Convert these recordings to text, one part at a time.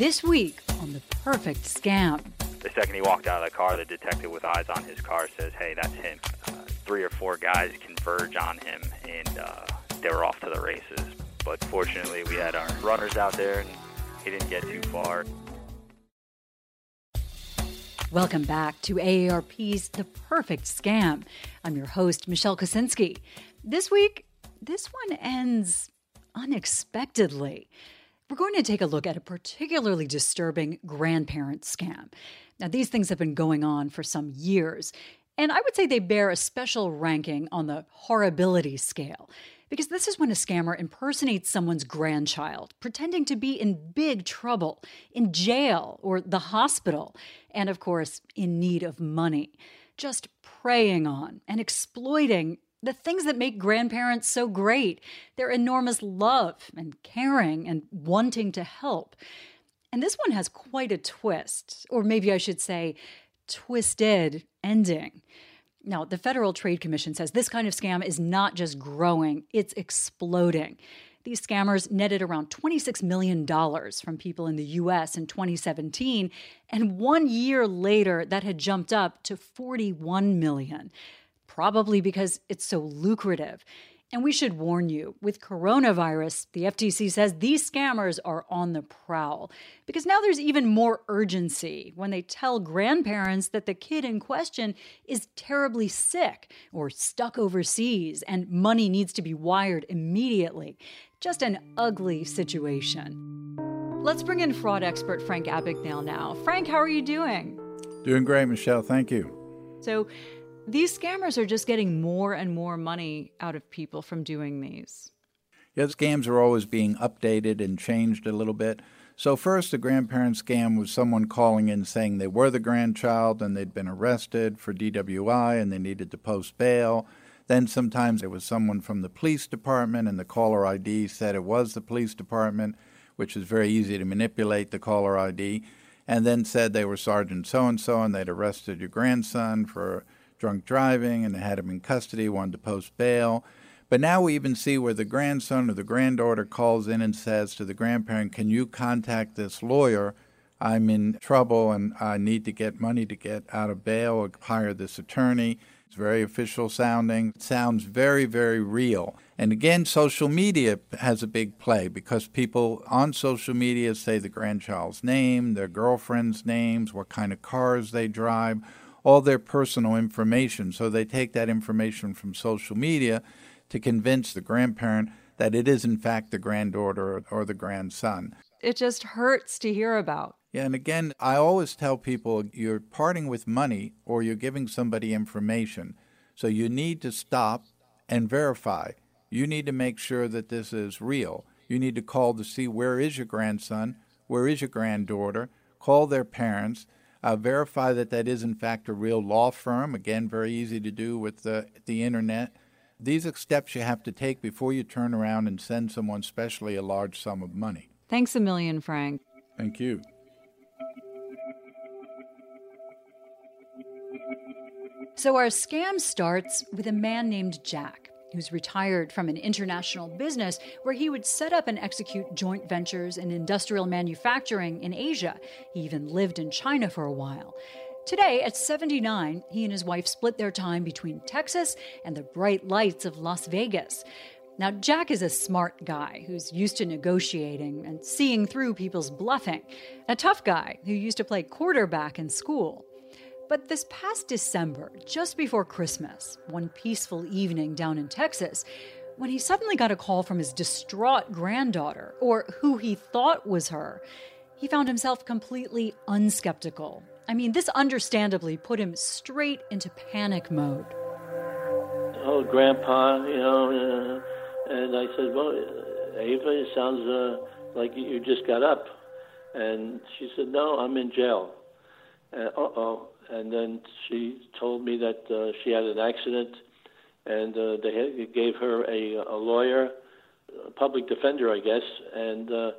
This week on The Perfect Scam. The second he walked out of the car, the detective with eyes on his car says, Hey, that's him. Uh, three or four guys converge on him, and uh, they were off to the races. But fortunately, we had our runners out there, and he didn't get too far. Welcome back to AARP's The Perfect Scam. I'm your host, Michelle Kosinski. This week, this one ends unexpectedly. We're going to take a look at a particularly disturbing grandparent scam. Now, these things have been going on for some years, and I would say they bear a special ranking on the horribility scale. Because this is when a scammer impersonates someone's grandchild, pretending to be in big trouble, in jail or the hospital, and of course, in need of money. Just preying on and exploiting the things that make grandparents so great their enormous love and caring and wanting to help. And this one has quite a twist, or maybe I should say, twisted ending. Now, the Federal Trade Commission says this kind of scam is not just growing, it's exploding. These scammers netted around $26 million from people in the US in 2017, and one year later, that had jumped up to 41 million, probably because it's so lucrative. And we should warn you with coronavirus, the FTC says these scammers are on the prowl because now there's even more urgency when they tell grandparents that the kid in question is terribly sick or stuck overseas and money needs to be wired immediately. Just an ugly situation. Let's bring in fraud expert Frank Abagnale now. Frank, how are you doing? Doing great, Michelle. Thank you. So, these scammers are just getting more and more money out of people from doing these. Yeah, scams are always being updated and changed a little bit. So, first, the grandparent scam was someone calling in saying they were the grandchild and they'd been arrested for DWI and they needed to post bail. Then, sometimes it was someone from the police department and the caller ID said it was the police department, which is very easy to manipulate the caller ID, and then said they were Sergeant so and so and they'd arrested your grandson for drunk driving and they had him in custody, wanted to post bail. But now we even see where the grandson or the granddaughter calls in and says to the grandparent, Can you contact this lawyer? I'm in trouble and I need to get money to get out of bail or hire this attorney. It's very official sounding. It sounds very, very real. And again, social media has a big play because people on social media say the grandchild's name, their girlfriend's names, what kind of cars they drive all their personal information. So they take that information from social media to convince the grandparent that it is, in fact, the granddaughter or the grandson. It just hurts to hear about. Yeah, and again, I always tell people you're parting with money or you're giving somebody information. So you need to stop and verify. You need to make sure that this is real. You need to call to see where is your grandson, where is your granddaughter, call their parents, uh, verify that that is in fact a real law firm. Again, very easy to do with the, the internet. These are steps you have to take before you turn around and send someone, especially a large sum of money. Thanks a million, Frank. Thank you. So, our scam starts with a man named Jack who's retired from an international business where he would set up and execute joint ventures in industrial manufacturing in Asia. He even lived in China for a while. Today, at 79, he and his wife split their time between Texas and the bright lights of Las Vegas. Now, Jack is a smart guy who's used to negotiating and seeing through people's bluffing, a tough guy who used to play quarterback in school. But this past December, just before Christmas, one peaceful evening down in Texas, when he suddenly got a call from his distraught granddaughter, or who he thought was her, he found himself completely unskeptical. I mean, this understandably put him straight into panic mode. Oh, Grandpa, you know, uh, and I said, Well, Ava, it sounds uh, like you just got up. And she said, No, I'm in jail. Uh oh and then she told me that uh, she had an accident, and uh, they gave her a, a lawyer, a public defender, I guess, and uh,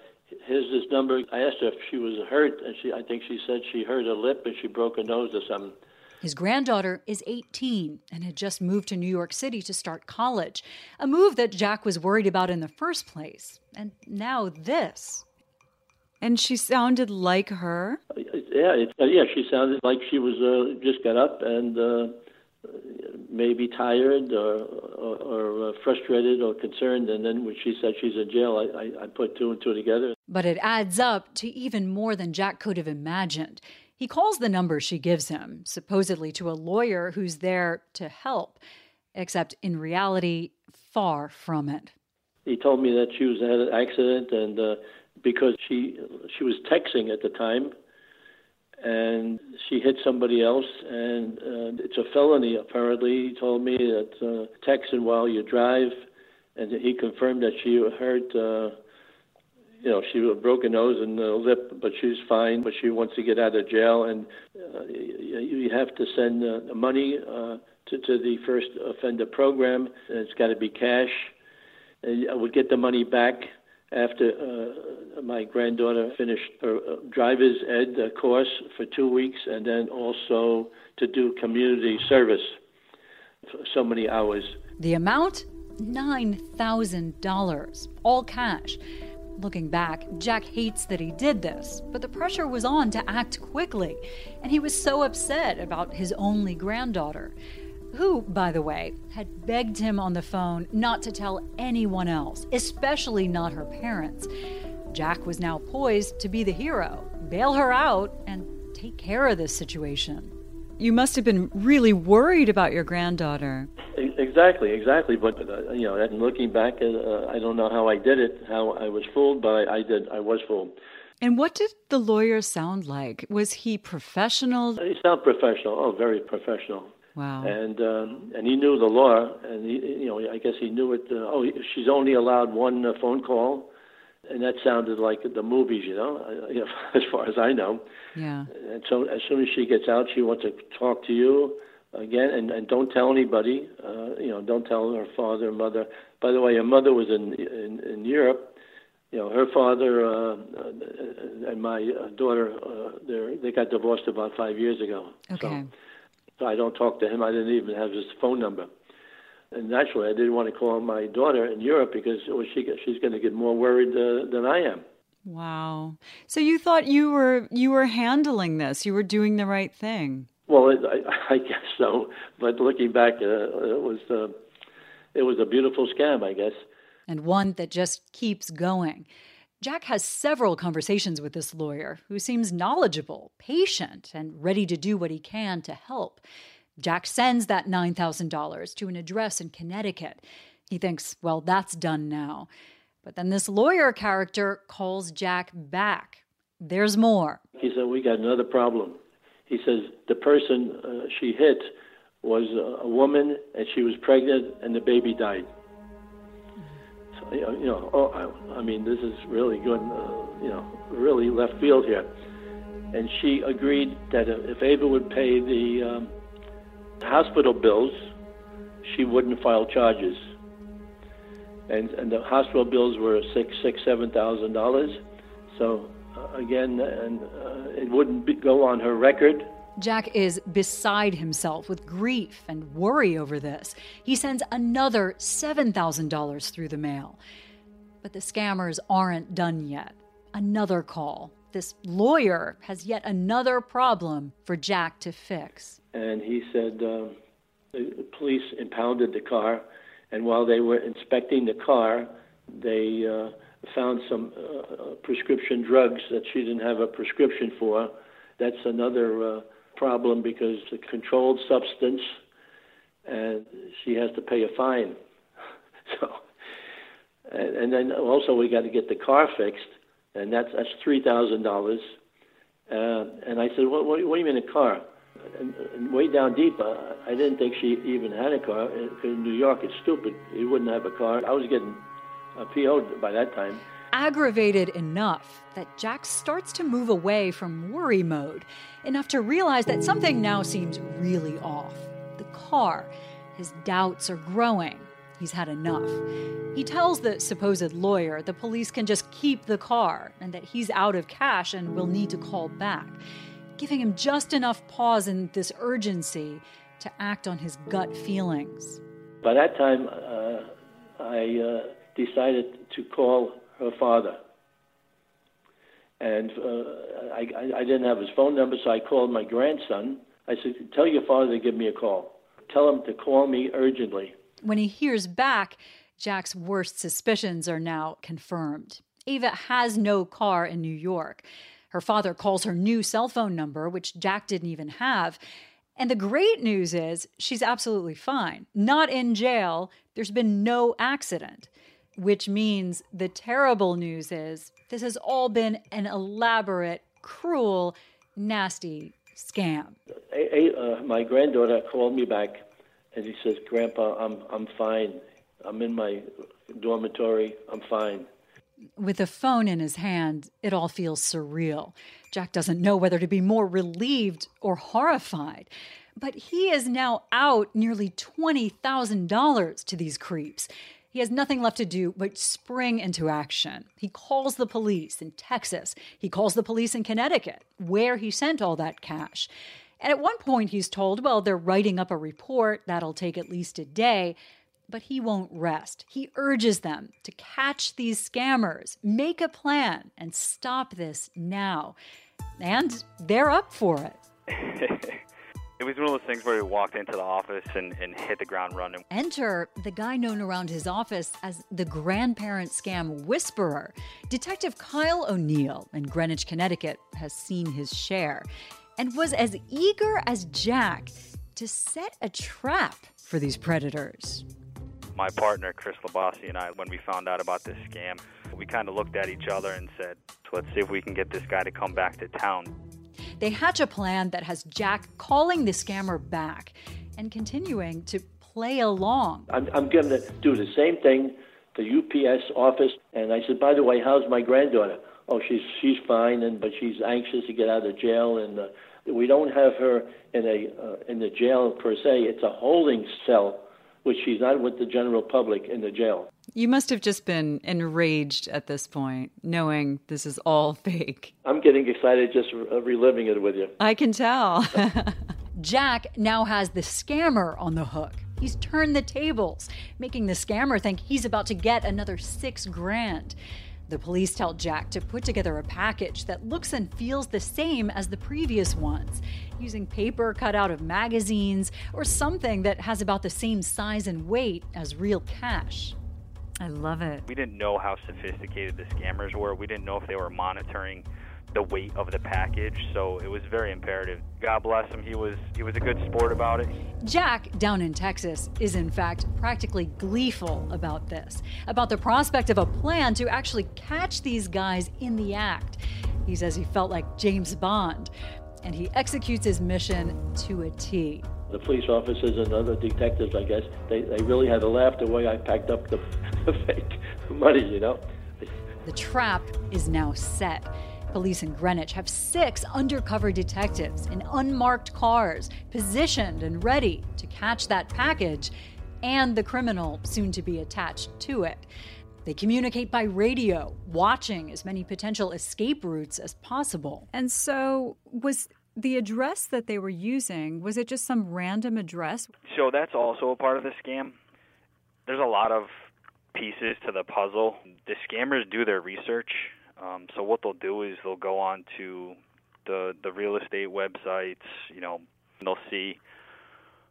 here's this number. I asked her if she was hurt, and she, I think she said she hurt her lip and she broke her nose or something. His granddaughter is 18 and had just moved to New York City to start college, a move that Jack was worried about in the first place. And now this. And she sounded like her? Yeah, it, uh, yeah, she sounded like she was uh, just got up and uh, maybe tired or, or, or uh, frustrated or concerned. And then when she said she's in jail, I, I, I put two and two together. But it adds up to even more than Jack could have imagined. He calls the number she gives him, supposedly to a lawyer who's there to help, except in reality, far from it. He told me that she was had an accident, and uh, because she she was texting at the time, and she hit somebody else, and uh, it's a felony. Apparently, he told me that uh, texting while you drive, and he confirmed that she hurt. Uh, you know, she had a broken nose and a lip, but she's fine. But she wants to get out of jail, and uh, you have to send uh, money uh, to, to the first offender program. And it's got to be cash. And I would get the money back after uh, my granddaughter finished her uh, driver's ed uh, course for two weeks, and then also to do community service for so many hours. The amount? $9,000, all cash. Looking back, Jack hates that he did this, but the pressure was on to act quickly, and he was so upset about his only granddaughter, who, by the way, had begged him on the phone not to tell anyone else, especially not her parents. Jack was now poised to be the hero, bail her out, and take care of this situation. You must have been really worried about your granddaughter. Exactly, exactly. But uh, you know, and looking back, uh, I don't know how I did it, how I was fooled, but I, I did. I was fooled. And what did the lawyer sound like? Was he professional? He sounded professional. Oh, very professional. Wow. And um, and he knew the law, and he, you know, I guess he knew it. Uh, oh, she's only allowed one uh, phone call, and that sounded like the movies, you know, you know as far as I know. Yeah. And so as soon as she gets out, she wants to talk to you again, and, and don't tell anybody. Uh, you know, don't tell her father or mother. By the way, her mother was in in, in Europe. You know, her father uh, and my uh, daughter, uh, they they got divorced about five years ago. Okay. So I don't talk to him. I didn't even have his phone number. And naturally, I didn't want to call my daughter in Europe because well, she she's going to get more worried uh, than I am. Wow. So you thought you were you were handling this. You were doing the right thing. Well, it, I, I guess so. But looking back, uh, it was uh, it was a beautiful scam, I guess. And one that just keeps going. Jack has several conversations with this lawyer who seems knowledgeable, patient, and ready to do what he can to help. Jack sends that $9,000 to an address in Connecticut. He thinks, well, that's done now. But then this lawyer character calls Jack back. There's more. He said, We got another problem. He says, The person uh, she hit was a woman and she was pregnant and the baby died. You know, oh, I, I mean, this is really good, uh, you know, really left field here. And she agreed that if Ava would pay the um, hospital bills, she wouldn't file charges and and the hospital bills were six six seven thousand dollars. So uh, again, and uh, it wouldn't be, go on her record. Jack is beside himself with grief and worry over this. He sends another $7,000 through the mail. But the scammers aren't done yet. Another call. This lawyer has yet another problem for Jack to fix. And he said uh, the police impounded the car and while they were inspecting the car, they uh, found some uh, uh, prescription drugs that she didn't have a prescription for. That's another uh, problem because a controlled substance, and she has to pay a fine. so, and, and then also we got to get the car fixed, and that's that's three thousand dollars. Uh, and I said, what, what, what do you mean a car? and, and way down deep, uh, I didn't think she even had a car. In New York, it's stupid. You wouldn't have a car. I was getting uh, PO'd by that time. Aggravated enough that Jack starts to move away from worry mode, enough to realize that something now seems really off. The car. His doubts are growing. He's had enough. He tells the supposed lawyer the police can just keep the car and that he's out of cash and will need to call back giving him just enough pause in this urgency to act on his gut feelings. By that time, uh, I uh, decided to call her father. And uh, I, I didn't have his phone number, so I called my grandson. I said, Tell your father to give me a call. Tell him to call me urgently. When he hears back, Jack's worst suspicions are now confirmed. Ava has no car in New York. Her father calls her new cell phone number, which Jack didn't even have. And the great news is she's absolutely fine, not in jail. There's been no accident, which means the terrible news is this has all been an elaborate, cruel, nasty scam. Uh, my granddaughter called me back and he says, Grandpa, I'm, I'm fine. I'm in my dormitory. I'm fine. With a phone in his hand, it all feels surreal. Jack doesn't know whether to be more relieved or horrified. But he is now out nearly $20,000 to these creeps. He has nothing left to do but spring into action. He calls the police in Texas. He calls the police in Connecticut, where he sent all that cash. And at one point, he's told, well, they're writing up a report that'll take at least a day but he won't rest. He urges them to catch these scammers, make a plan, and stop this now. And they're up for it. it was one of those things where he walked into the office and, and hit the ground running. Enter the guy known around his office as the grandparent scam whisperer. Detective Kyle O'Neill in Greenwich, Connecticut, has seen his share and was as eager as Jack to set a trap for these predators my partner Chris Labasi and I, when we found out about this scam, we kind of looked at each other and said, "Let's see if we can get this guy to come back to town." They hatch a plan that has Jack calling the scammer back and continuing to play along. I'm, I'm going to do the same thing, the UPS office, and I said, "By the way, how's my granddaughter?" Oh, she's she's fine, and but she's anxious to get out of jail, and uh, we don't have her in a uh, in the jail per se. It's a holding cell which she's not with the general public in the jail. You must have just been enraged at this point, knowing this is all fake. I'm getting excited just uh, reliving it with you. I can tell. Jack now has the scammer on the hook. He's turned the tables, making the scammer think he's about to get another six grand. The police tell Jack to put together a package that looks and feels the same as the previous ones, using paper cut out of magazines or something that has about the same size and weight as real cash. I love it. We didn't know how sophisticated the scammers were. We didn't know if they were monitoring the weight of the package, so it was very imperative. God bless him. He was he was a good sport about it. Jack down in Texas is in fact practically gleeful about this, about the prospect of a plan to actually catch these guys in the act. He says he felt like James Bond, and he executes his mission to a T. The police officers and other detectives, I guess, they, they really had to laugh the way I packed up the, the fake money, you know. The trap is now set. Police in Greenwich have six undercover detectives in unmarked cars, positioned and ready to catch that package and the criminal soon to be attached to it. They communicate by radio, watching as many potential escape routes as possible. And so, was the address that they were using, was it just some random address? So, that's also a part of the scam. There's a lot of pieces to the puzzle. The scammers do their research um, so what they'll do is they'll go on to the the real estate websites. You know, they'll see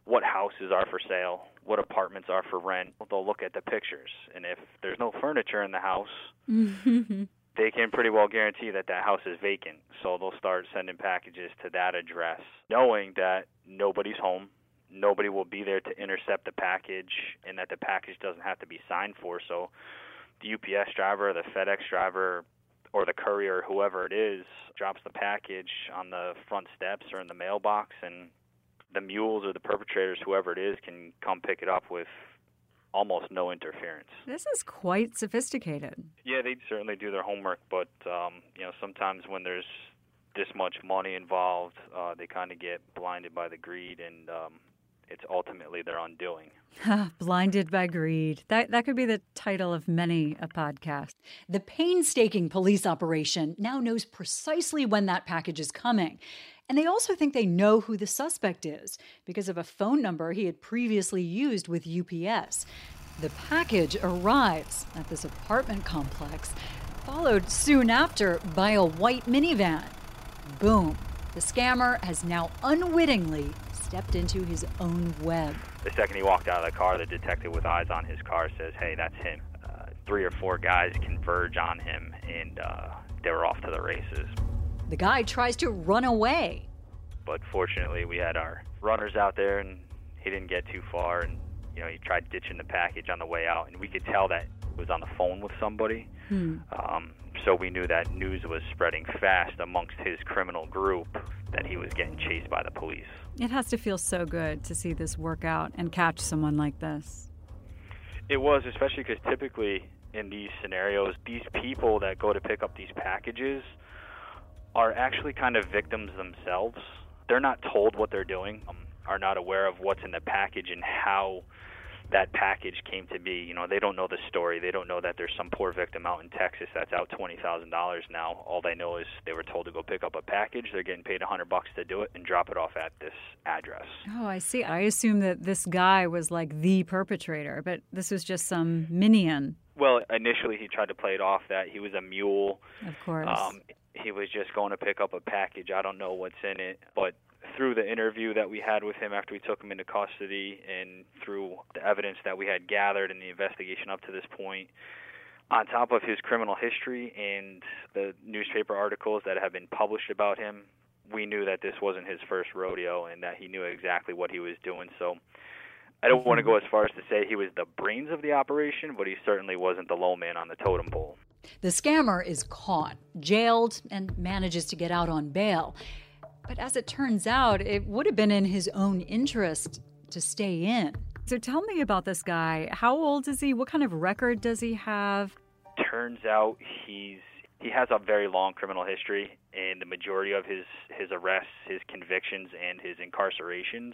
what houses are for sale, what apartments are for rent. They'll look at the pictures, and if there's no furniture in the house, they can pretty well guarantee that that house is vacant. So they'll start sending packages to that address, knowing that nobody's home, nobody will be there to intercept the package, and that the package doesn't have to be signed for. So the UPS driver, the FedEx driver, or the courier, whoever it is, drops the package on the front steps or in the mailbox, and the mules or the perpetrators, whoever it is, can come pick it up with almost no interference. This is quite sophisticated. Yeah, they certainly do their homework, but um, you know sometimes when there's this much money involved, uh, they kind of get blinded by the greed and um, it's ultimately their undoing. Blinded by greed. That, that could be the title of many a podcast. The painstaking police operation now knows precisely when that package is coming. And they also think they know who the suspect is because of a phone number he had previously used with UPS. The package arrives at this apartment complex followed soon after by a white minivan. Boom. The scammer has now unwittingly stepped into his own web. The second he walked out of the car, the detective with eyes on his car says, Hey, that's him. Uh, three or four guys converge on him, and uh, they were off to the races. The guy tries to run away. But fortunately, we had our runners out there, and he didn't get too far. And, you know, he tried ditching the package on the way out, and we could tell that he was on the phone with somebody. Hmm. Um, so we knew that news was spreading fast amongst his criminal group that he was getting chased by the police. It has to feel so good to see this work out and catch someone like this. It was, especially because typically in these scenarios, these people that go to pick up these packages are actually kind of victims themselves. They're not told what they're doing, um, are not aware of what's in the package and how that package came to be. You know, they don't know the story. They don't know that there's some poor victim out in Texas that's out twenty thousand dollars now. All they know is they were told to go pick up a package. They're getting paid a hundred bucks to do it and drop it off at this address. Oh, I see. I assume that this guy was like the perpetrator, but this was just some minion. Well, initially he tried to play it off that he was a mule. Of course. Um, he was just going to pick up a package. I don't know what's in it, but through the interview that we had with him after we took him into custody and through the evidence that we had gathered in the investigation up to this point, on top of his criminal history and the newspaper articles that have been published about him, we knew that this wasn't his first rodeo and that he knew exactly what he was doing. So I don't want to go as far as to say he was the brains of the operation, but he certainly wasn't the low man on the totem pole. The scammer is caught, jailed, and manages to get out on bail. But as it turns out, it would have been in his own interest to stay in. So tell me about this guy. How old is he? What kind of record does he have? Turns out he's he has a very long criminal history, and the majority of his his arrests, his convictions, and his incarcerations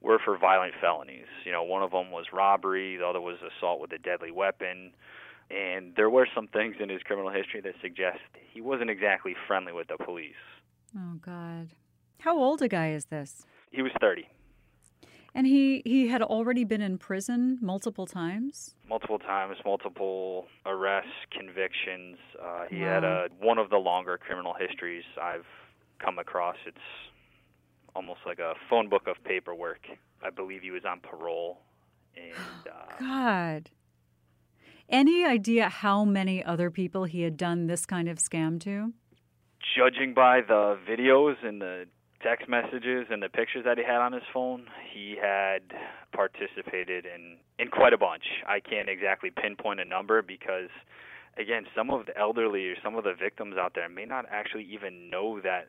were for violent felonies. You know, one of them was robbery, the other was assault with a deadly weapon, and there were some things in his criminal history that suggest he wasn't exactly friendly with the police. Oh God. How old a guy is this? He was 30. And he he had already been in prison multiple times. Multiple times, multiple arrests, convictions. Uh, he Wow. had a one of the longer criminal histories I've come across. It's almost like a phone book of paperwork. I believe he was on parole, and uh, God. Any idea how many other people he had done this kind of scam to? judging by the videos and the text messages and the pictures that he had on his phone, he had participated in in quite a bunch. I can't exactly pinpoint a number because again, some of the elderly or some of the victims out there may not actually even know that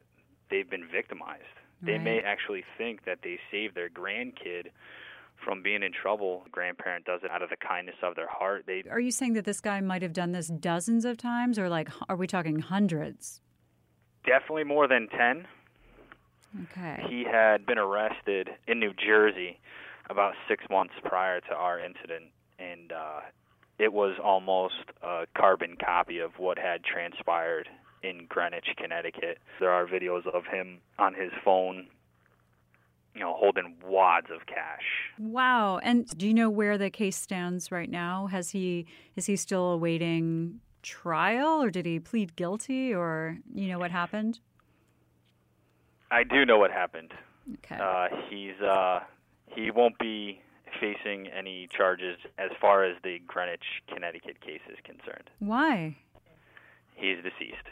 they've been victimized. They may actually think that they saved their grandkid from being in trouble. The grandparent does it out of the kindness of their heart. They Are you saying that this guy might have done this dozens of times or like are we talking hundreds? definitely more than 10 Okay. he had been arrested in New Jersey about six months prior to our incident, and uh, it was almost a carbon copy of what had transpired in Greenwich, Connecticut. There are videos of him on his phone, you know, holding wads of cash. Wow. And do you know where the case stands right now? Has he is he still awaiting trial or did he plead guilty or you know what happened? I do know what happened. Okay. Uh, he's uh, he won't be facing any charges as far as the Greenwich, Connecticut case is concerned. Why? He's deceased.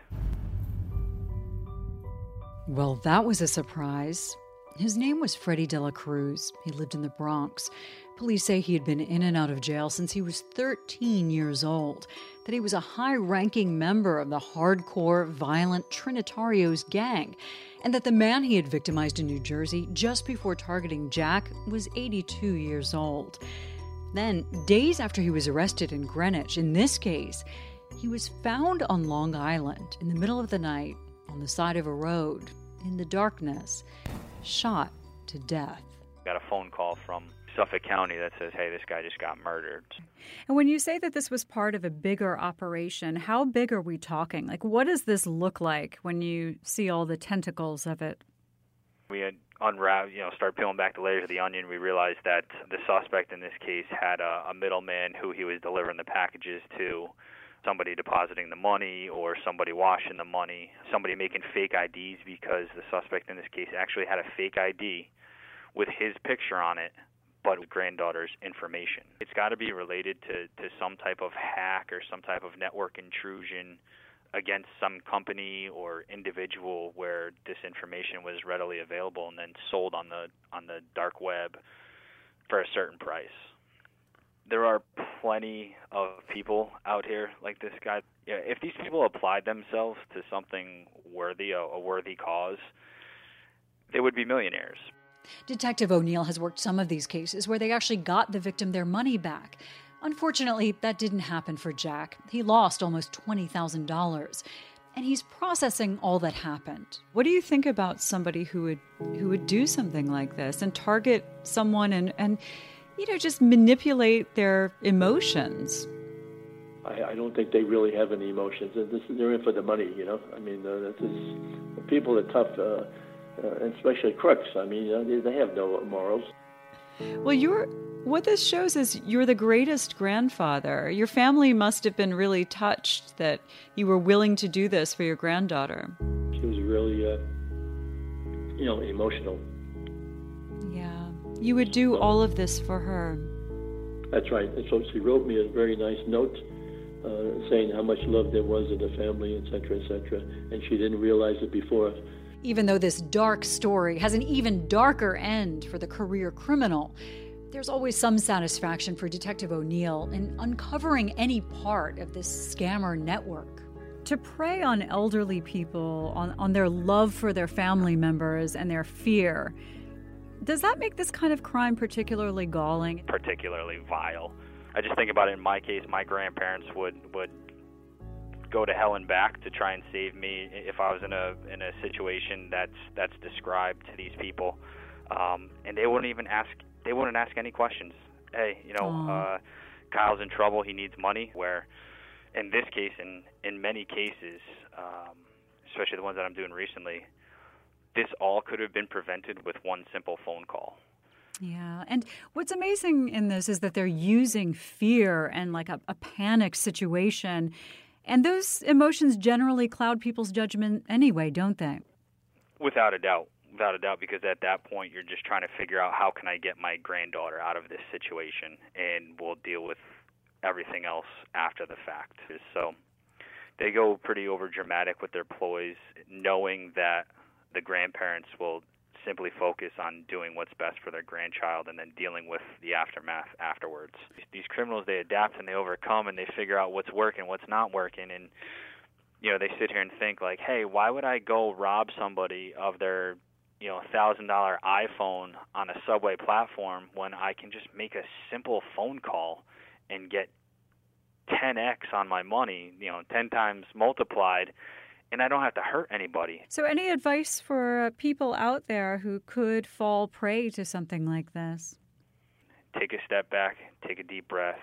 Well, that was a surprise. His name was Freddie Dela Cruz. He lived in the Bronx. Police say he had been in and out of jail since he was 13 years old, that he was a high ranking member of the hardcore, violent Trinitarios gang, and that the man he had victimized in New Jersey just before targeting Jack was 82 years old. Then, days after he was arrested in Greenwich, in this case, he was found on Long Island in the middle of the night on the side of a road in the darkness, shot to death. got a phone call from Suffolk County that says, "Hey, this guy just got murdered." And when you say that this was part of a bigger operation, how big are we talking? Like, what does this look like when you see all the tentacles of it? We had unwrapped, you know, started peeling back the layers of the onion. We realized that the suspect in this case had a, a middleman who he was delivering the packages to, somebody depositing the money or somebody washing the money, somebody making fake IDs because the suspect in this case actually had a fake ID with his picture on it but with granddaughter's information. It's got to be related to, to some type of hack or some type of network intrusion against some company or individual where this information was readily available and then sold on the on the dark web for a certain price there are plenty of people out here like this guy. Yeah, if these people applied themselves to something worthy, a, a worthy cause, they would be millionaires. Detective O'Neill has worked some of these cases where they actually got the victim their money back. Unfortunately, that didn't happen for Jack. He lost almost $20,000 and he's processing all that happened. What do you think about somebody who would who would do something like this and target someone and and you know, just manipulate their emotions. I, I don't think they really have any emotions. This, they're in for the money, you know. I mean, uh, this is, people are tough, uh, uh, especially crooks. I mean, uh, they, they have no morals. Well, you're what this shows is you're the greatest grandfather. Your family must have been really touched that you were willing to do this for your granddaughter. She was really, uh, you know, emotional. You would do all of this for her. That's right. And so she wrote me a very nice note uh, saying how much love there was in the family, etc., etc. And she didn't realize it before. Even though this dark story has an even darker end for the career criminal, there's always some satisfaction for Detective O'Neill in uncovering any part of this scammer network. To prey on elderly people, on, on their love for their family members and their fear, does that make this kind of crime particularly galling? Particularly vile. I just think about it in my case, my grandparents would would go to hell and back to try and save me if I was in a in a situation that's that's described to these people. Um, and they wouldn't even ask they wouldn't ask any questions. Hey, you know, uh, Kyle's in trouble, he needs money. Where in this case in in many cases, um, especially the ones that I'm doing recently, this all could have been prevented with one simple phone call. Yeah. And what's amazing in this is that they're using fear and like a, a, panic situation. And those emotions generally cloud people's judgment anyway, don't they? Without a doubt. Without a doubt, because at that point you're just trying to figure out how can I get my granddaughter out of this situation, and we'll deal with everything else after the fact. So they go pretty over dramatic with their ploys, knowing that the grandparents will simply focus on doing what's best for their grandchild and then dealing with the aftermath afterwards. These criminals they adapt and they overcome and they figure out what's working, what's not working and you know, they sit here and think like, "Hey, why would I go rob somebody of their, you know, $1000 iPhone on a subway platform when I can just make a simple phone call and get 10x on my money, you know, 10 times multiplied?" And I don't have to hurt anybody. So, any advice for uh, people out there who could fall prey to something like this? Take a step back, take a deep breath,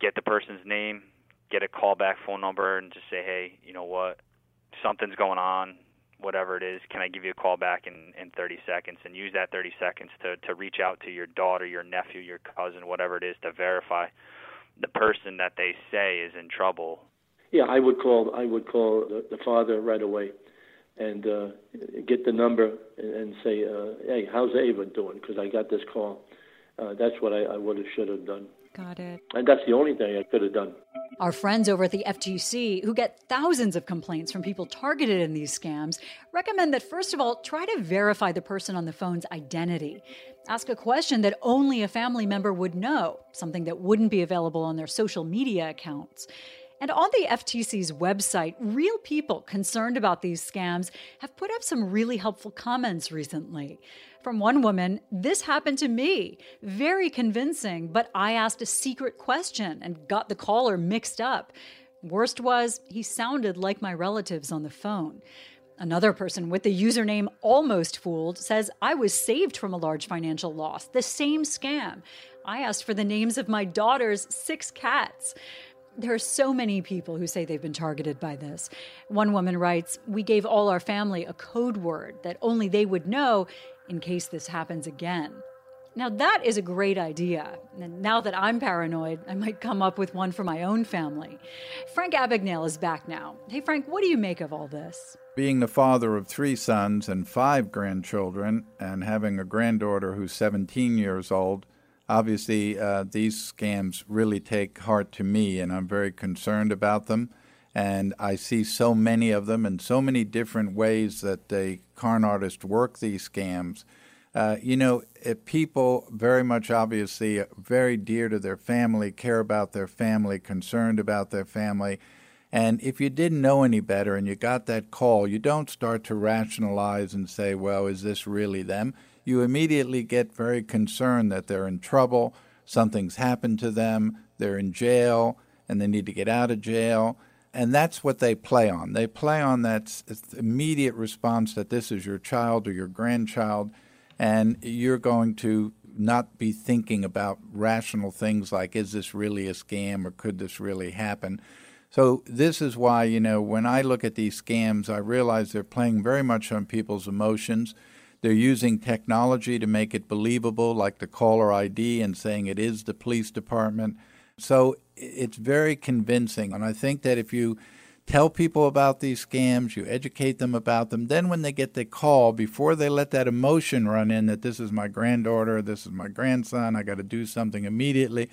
get the person's name, get a callback phone number, and just say, hey, you know what? Something's going on, whatever it is. Can I give you a call back in, in 30 seconds? And use that 30 seconds to, to reach out to your daughter, your nephew, your cousin, whatever it is, to verify the person that they say is in trouble yeah, I would call. I would call the, the father right away, and uh, get the number and, and say, uh, "Hey, how's Ava doing?" Because I got this call. Uh, that's what I, I would have should have done. Got it. And that's the only thing I could have done. Our friends over at the FTC, who get thousands of complaints from people targeted in these scams, recommend that first of all, try to verify the person on the phone's identity. Ask a question that only a family member would know, something that wouldn't be available on their social media accounts. And on the FTC's website, real people concerned about these scams have put up some really helpful comments recently. From one woman, this happened to me. Very convincing, but I asked a secret question and got the caller mixed up. Worst was, he sounded like my relatives on the phone. Another person with the username Almost Fooled says I was saved from a large financial loss, the same scam. I asked for the names of my daughter's six cats. There are so many people who say they've been targeted by this. One woman writes, We gave all our family a code word that only they would know in case this happens again. Now, that is a great idea. And now that I'm paranoid, I might come up with one for my own family. Frank Abagnale is back now. Hey, Frank, what do you make of all this? Being the father of three sons and five grandchildren, and having a granddaughter who's 17 years old, obviously uh, these scams really take heart to me, and I'm very concerned about them. And I see so many of them and so many different ways that the con artists work these scams uh, you know, people very much obviously very dear to their family, care about their family, concerned about their family. And if you didn't know any better and you got that call, you don't start to rationalize and say, well, is this really them? You immediately get very concerned that they're in trouble, something's happened to them, they're in jail, and they need to get out of jail. And that's what they play on. They play on that immediate response that this is your child or your grandchild and you're going to not be thinking about rational things like is this really a scam or could this really happen so this is why you know when i look at these scams i realize they're playing very much on people's emotions they're using technology to make it believable like the caller id and saying it is the police department so it's very convincing and i think that if you tell people about these scams, you educate them about them. Then, when they get the call, before they let that emotion run in that this is my granddaughter, this is my grandson, I got to do something immediately,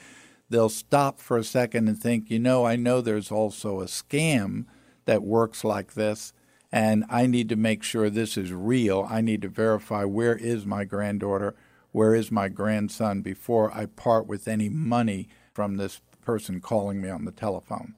they'll stop for a second and think, you know, I know there's also a scam that works like this. And I need to make sure this is real. I need to verify where is my granddaughter, where is my grandson before I part with any money from this person calling me on the telephone.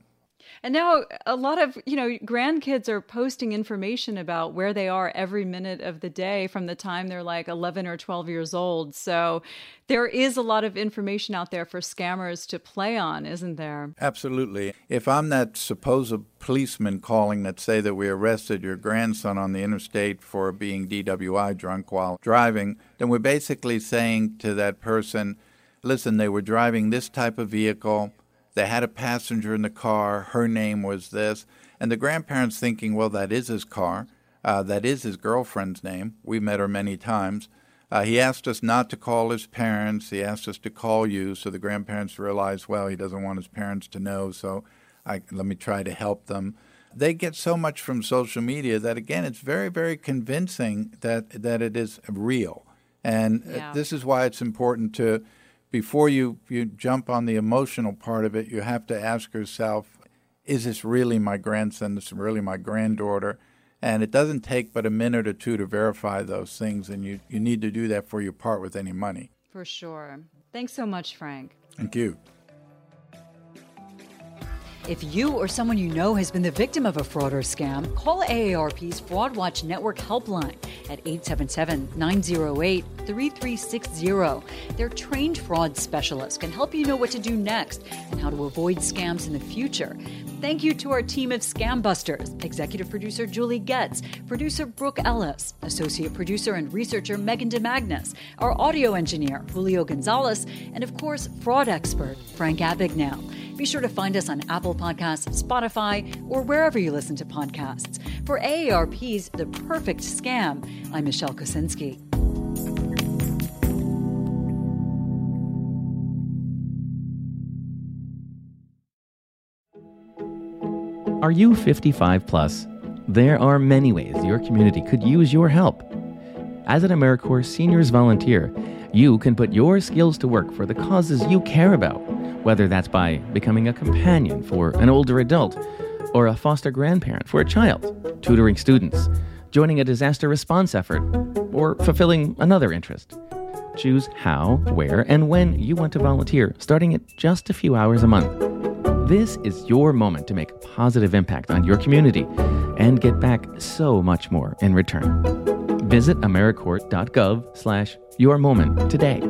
And now a lot of, you know, grandkids are posting information about where they are every minute of the day from the time they're like 11 or 12 years old. So there is a lot of information out there for scammers to play on, isn't there? Absolutely. If I'm that supposed policeman calling that say that we arrested your grandson on the interstate for being DWI drunk while driving, then we're basically saying to that person, listen, they were driving this type of vehicle they had a passenger in the car. Her name was this. And the grandparents thinking, well, that is his car. Uh, that is his girlfriend's name. We met her many times. Uh, he asked us not to call his parents. He asked us to call you. So the grandparents realized, well, he doesn't want his parents to know. So I, let me try to help them. They get so much from social media that, again, it's very, very convincing that, that it is real. And uh, yeah. this is why it's important to before you, you jump on the emotional part of it, you have to ask yourself, is this really my grandson? This is really my granddaughter? And it doesn't take but a minute or two to verify those things, and you, you need to do that before you part with any money. For sure. Thanks so much, Frank. Thank you. If you or someone you know has been the victim of a fraud or scam, call AARP's Fraud Watch Network helpline at 877 908 3360. Their trained fraud specialists can help you know what to do next and how to avoid scams in the future. Thank you to our team of scam busters executive producer Julie Getz, producer Brooke Ellis, associate producer and researcher Megan DeMagnus, our audio engineer Julio Gonzalez, and of course, fraud expert Frank Abagnale. Be sure to find us on Apple Podcasts, Spotify, or wherever you listen to podcasts. For AARP's The Perfect Scam, I'm Michelle Kosinski. Are you 55 plus? There are many ways your community could use your help. As an AmeriCorps Seniors Volunteer, you can put your skills to work for the causes you care about whether that's by becoming a companion for an older adult, or a foster grandparent for a child, tutoring students, joining a disaster response effort, or fulfilling another interest. Choose how, where, and when you want to volunteer, starting at just a few hours a month. This is your moment to make a positive impact on your community and get back so much more in return. Visit AmeriCorps.gov slash your moment today.